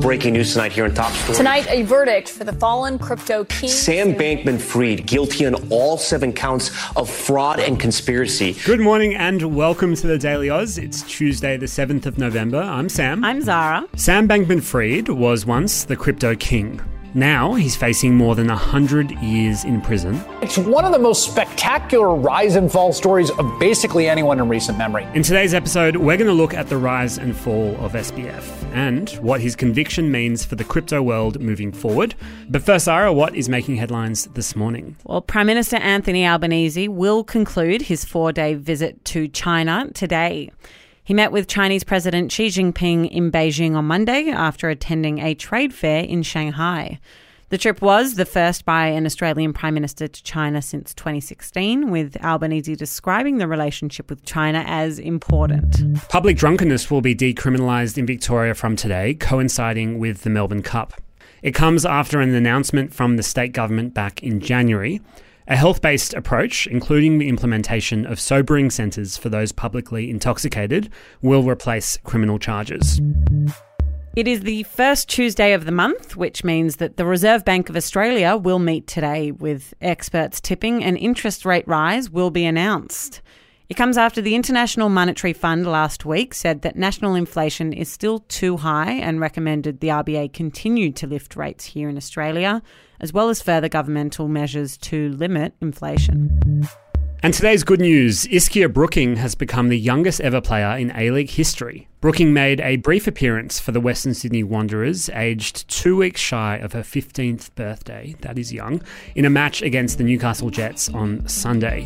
Breaking news tonight here in Top Story. Tonight, a verdict for the fallen crypto king. Sam Bankman Fried guilty on all seven counts of fraud and conspiracy. Good morning and welcome to the Daily Aus. It's Tuesday, the 7th of November. I'm Sam. I'm Zara. Sam Bankman Fried was once the crypto king. Now he's facing more than 100 years in prison. It's one of the most spectacular rise and fall stories of basically anyone in recent memory. In today's episode, we're going to look at the rise and fall of SBF and what his conviction means for the crypto world moving forward. But first, Zara, what is making headlines this morning? Well, Prime Minister Anthony Albanese will conclude his four day visit to China today. He met with Chinese President Xi Jinping in Beijing on Monday after attending a trade fair in Shanghai. The trip was the first by an Australian Prime Minister to China since 2016, with Albanese describing the relationship with China as important. Public drunkenness will be decriminalised in Victoria from today, coinciding with the Melbourne Cup. It comes after an announcement from the state government back in January. A health based approach, including the implementation of sobering centres for those publicly intoxicated, will replace criminal charges. It is the first Tuesday of the month, which means that the Reserve Bank of Australia will meet today, with experts tipping an interest rate rise will be announced. It comes after the International Monetary Fund last week said that national inflation is still too high and recommended the RBA continue to lift rates here in Australia, as well as further governmental measures to limit inflation. And today's good news Ischia Brooking has become the youngest ever player in A League history. Brooking made a brief appearance for the Western Sydney Wanderers, aged two weeks shy of her 15th birthday, that is young, in a match against the Newcastle Jets on Sunday.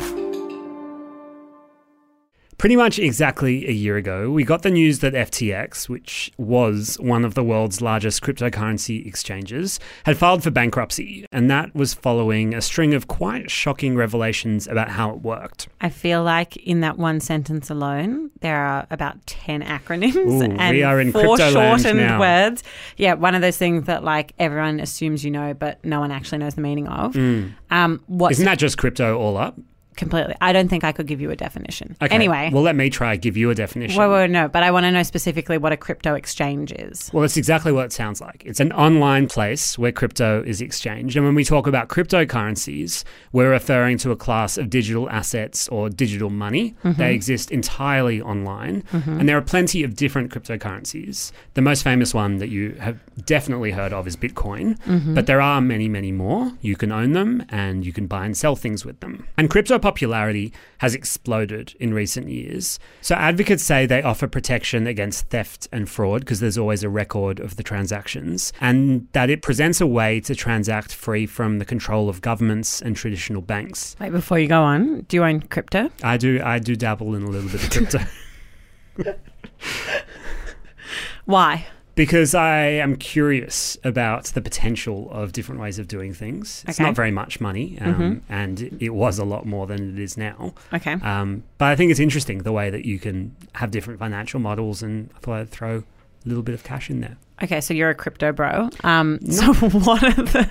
Pretty much exactly a year ago, we got the news that FTX, which was one of the world's largest cryptocurrency exchanges, had filed for bankruptcy, and that was following a string of quite shocking revelations about how it worked. I feel like in that one sentence alone, there are about 10 acronyms Ooh, and we are in four shortened now. words. Yeah, one of those things that like everyone assumes you know, but no one actually knows the meaning of. Um, what's Isn't that just crypto all up? Completely? I don't think I could give you a definition. Okay. Anyway, Well, let me try give you a definition. Whoa, whoa, no, but I want to know specifically what a crypto exchange is. Well, that's exactly what it sounds like. It's an online place where crypto is exchanged. And when we talk about cryptocurrencies, we're referring to a class of digital assets or digital money. Mm-hmm. They exist entirely online. Mm-hmm. And there are plenty of different cryptocurrencies. The most famous one that you have definitely heard of is Bitcoin. Mm-hmm. But there are many, many more. You can own them and you can buy and sell things with them. And crypto popularity has exploded in recent years. So advocates say they offer protection against theft and fraud because there's always a record of the transactions, and that it presents a way to transact free from the control of governments and traditional banks. Wait, before you go on, do you own crypto? I do I do dabble in a little bit of crypto. Why? Because I am curious about the potential of different ways of doing things. It's Okay. not very much money, um, and it was a lot more than it is now. Okay. Um, but I think it's interesting the way that you can have different financial models, and I thought I'd throw a little bit of cash in there. Okay, so you're a crypto bro. Um, so what are the?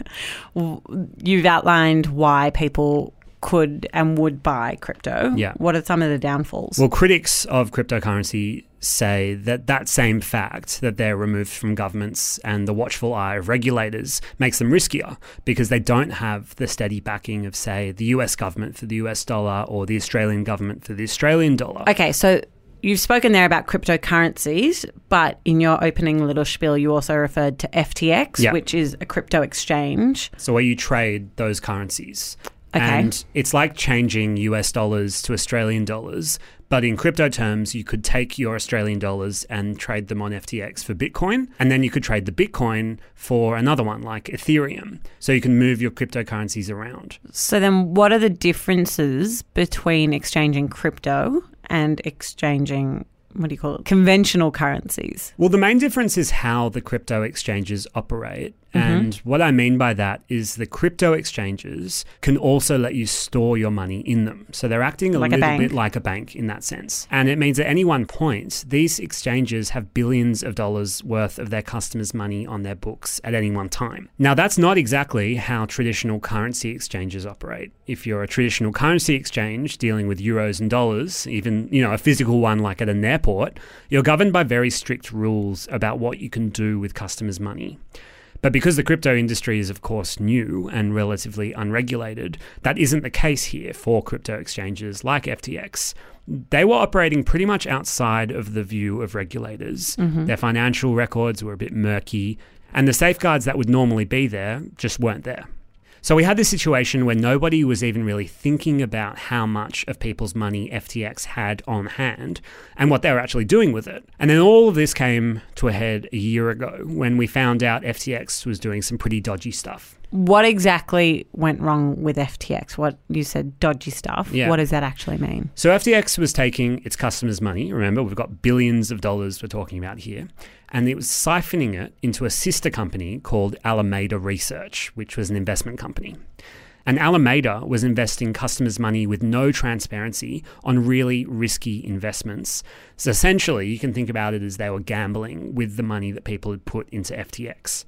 You've outlined why people could and would buy crypto. Yeah. What are some of the downfalls? Well, critics of cryptocurrency say that that same fact that they're removed from governments and the watchful eye of regulators makes them riskier because they don't have the steady backing of, say, the US government for the US dollar or the Australian government for the Australian dollar. okay, so you've spoken there about cryptocurrencies, but in your opening little spiel, you also referred to FTX, Yeah. which is a crypto exchange. So where you trade those currencies. Okay. And it's like changing US dollars to Australian dollars, but in crypto terms, you could take your Australian dollars and trade them on FTX for Bitcoin, and then you could trade the Bitcoin for another one like Ethereum. So you can move your cryptocurrencies around. So then, what are the differences between exchanging crypto and exchanging what do you call it? Conventional currencies. Well, the main difference is how the crypto exchanges operate. Mm-hmm. And what I mean by that is the crypto exchanges can also let you store your money in them. So they're acting a Like little bank. bit like a bank in that sense. And it means at any one point, these exchanges have billions of dollars worth of their customers' money on their books at any one time. Now, that's not exactly how traditional currency exchanges operate. If you're a traditional currency exchange dealing with euros and dollars, even, you know, a physical one like at an airport, you're governed by very strict rules about what you can do with customers' money. But because the crypto industry is, of course, new and relatively unregulated, that isn't the case here for crypto exchanges like FTX. They were operating pretty much outside of the view of regulators. Mm-hmm. Their financial records were a bit murky, and the safeguards that would normally be there just weren't there. So we had this situation where nobody was even really thinking about how much of people's money FTX had on hand and what they were actually doing with it. And then all of this came to a head a year ago when we found out FTX was doing some pretty dodgy stuff. What exactly went wrong with FTX? What you said, dodgy stuff. Yeah. What does that actually mean? So FTX was taking its customers' money. Remember, we've got billions of dollars we're talking about here. And it was siphoning it into a sister company called Alameda Research, which was an investment company. And Alameda was investing customers' money with no transparency on really risky investments. So essentially, you can think about it as they were gambling with the money that people had put into FTX.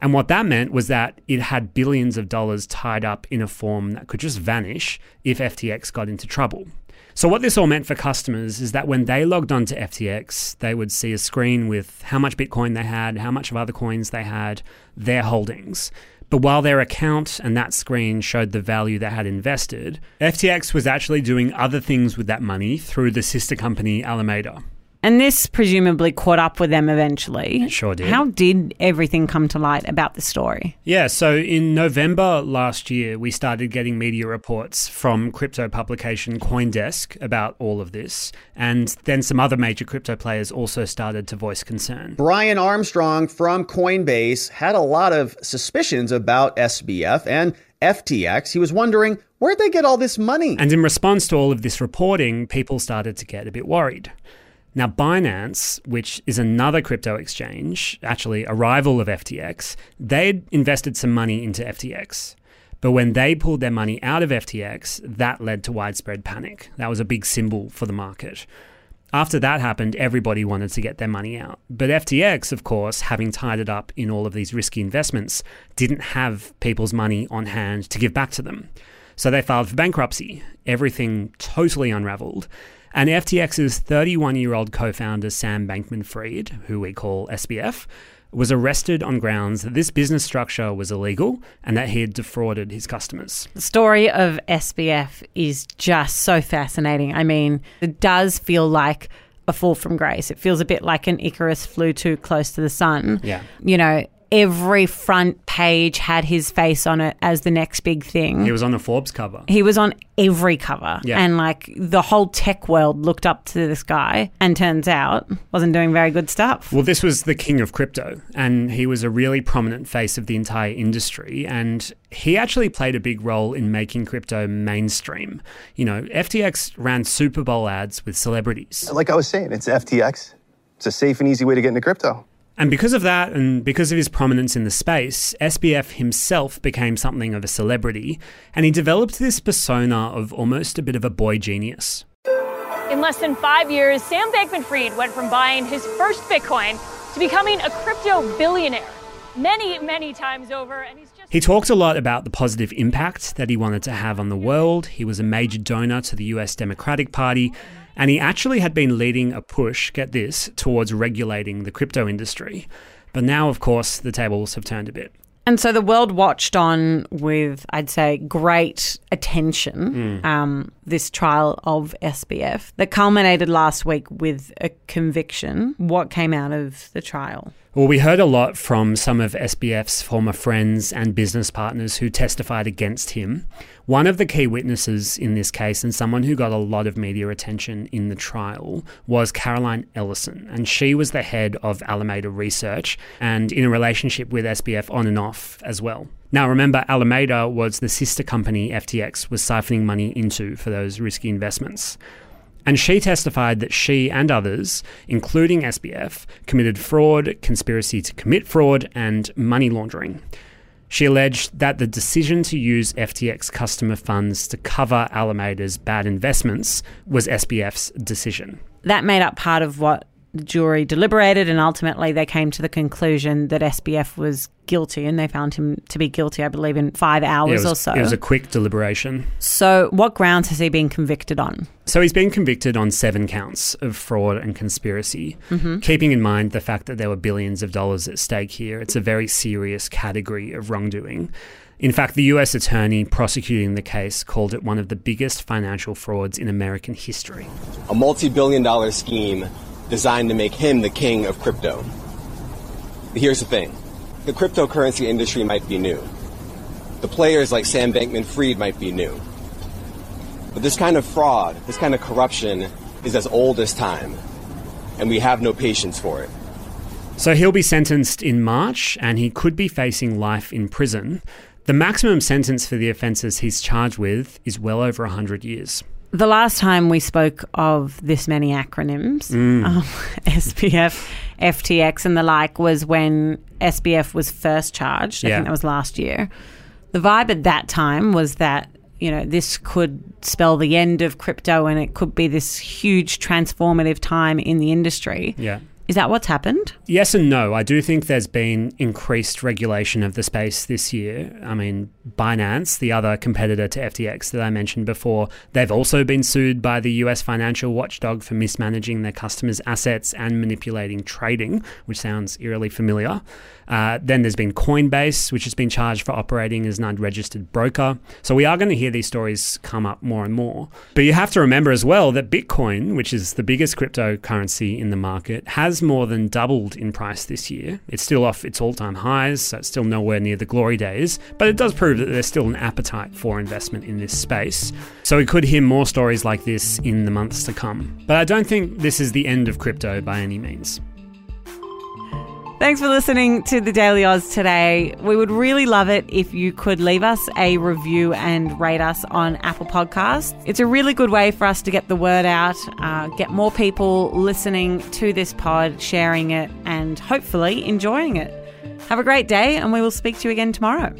And what that meant was that it had billions of dollars tied up in a form that could just vanish if FTX got into trouble. So, what this all meant for customers is that when they logged on to FTX, they would see a screen with how much Bitcoin they had, how much of other coins they had, their holdings. But while their account and that screen showed the value they had invested, FTX was actually doing other things with that money through the sister company Alameda. And this presumably caught up with them eventually. It sure did. How did everything come to light about the story? Yeah, so in November last year, we started getting media reports from crypto publication Coindesk about all of this. And then some other major crypto players also started to voice concern. Brian Armstrong from Coinbase had a lot of suspicions about SBF and FTX. He was wondering where'd they get all this money? And in response to all of this reporting, people started to get a bit worried. Now, Binance, which is another crypto exchange, actually a rival of FTX, they'd invested some money into FTX. But when they pulled their money out of FTX, that led to widespread panic. That was a big symbol for the market. After that happened, everybody wanted to get their money out. But FTX, of course, having tied it up in all of these risky investments, didn't have people's money on hand to give back to them. So they filed for bankruptcy. Everything totally unraveled. And FTX's 31 year old co founder, Sam Bankman Fried, who we call SBF, was arrested on grounds that this business structure was illegal and that he had defrauded his customers. The story of SBF is just so fascinating. I mean, it does feel like a fall from grace. It feels a bit like an Icarus flew too close to the sun. Yeah. You know, every front page had his face on it as the next big thing. He was on the Forbes cover. He was on every cover. Yeah. And like the whole tech world looked up to this guy and turns out wasn't doing very good stuff. Well, this was the king of crypto, and he was a really prominent face of the entire industry. And he actually played a big role in making crypto mainstream. You know, FTX ran Super Bowl ads with celebrities. Like I was saying, it's FTX. It's a safe and easy way to get into crypto. And because of that, and because of his prominence in the space, SBF himself became something of a celebrity, and he developed this persona of almost a bit of a boy genius. In less than five years, Sam Bankman Fried went from buying his first Bitcoin to becoming a crypto billionaire many, many times over. And he's just. He talked a lot about the positive impact that he wanted to have on the world. He was a major donor to the US Democratic Party, and he actually had been leading a push, get this, towards regulating the crypto industry. But now, of course, the tables have turned a bit. And so the world watched on with, I'd say, great attention um, this trial of SBF that culminated last week with a conviction. What came out of the trial? Well, we heard a lot from some of SBF's former friends and business partners who testified against him. One of the key witnesses in this case, and someone who got a lot of media attention in the trial, was Caroline Ellison. And she was the head of Alameda Research and in a relationship with SBF on and off as well. Now, remember, Alameda was the sister company FTX was siphoning money into for those risky investments. And she testified that she and others, including SBF, committed fraud, conspiracy to commit fraud, and money laundering. She alleged that the decision to use FTX customer funds to cover Alameda's bad investments was SBF's decision. That made up part of what the jury deliberated, and ultimately they came to the conclusion that SBF was guilty, and they found him to be guilty, I believe, in five hours it was, or so. It was a quick deliberation. So, what grounds has he been convicted on? So, he's been convicted on seven counts of fraud and conspiracy. Mm-hmm. Keeping in mind the fact that there were billions of dollars at stake here, it's a very serious category of wrongdoing. In fact, the US attorney prosecuting the case called it one of the biggest financial frauds in American history. A multi billion dollar scheme designed to make him the king of crypto. Here's the thing the cryptocurrency industry might be new. The players like Sam Bankman Fried might be new. But this kind of fraud, this kind of corruption, is as old as time. And we have no patience for it. So he'll be sentenced in March and he could be facing life in prison. The maximum sentence for the offences he's charged with is well over 100 years. The last time we spoke of this many acronyms, um, SPF, FTX, and the like, was when SBF was first charged. I think that was last year. The vibe at that time was that, you know, this could spell the end of crypto and it could be this huge transformative time in the industry. Yeah. Is that what's happened? Yes and no. I do think there's been increased regulation of the space this year. I mean, Binance, the other competitor to FTX that I mentioned before, they've also been sued by the US financial watchdog for mismanaging their customers' assets and manipulating trading, which sounds eerily familiar. Uh, then there's been Coinbase, which has been charged for operating as an unregistered broker. So we are going to hear these stories come up more and more. But you have to remember as well that Bitcoin, which is the biggest cryptocurrency in the market, has more than doubled in price this year. It's still off its all time highs, so it's still nowhere near the glory days, but it does prove that there's still an appetite for investment in this space. So we could hear more stories like this in the months to come. But I don't think this is the end of crypto by any means. Thanks for listening to the Daily Aus today. We would really love it if you could leave us a review and rate us on Apple Podcasts. It's a really good way for us to get the word out, uh, get more people listening to this pod, sharing it, and hopefully enjoying it. Have a great day, and we will speak to you again tomorrow.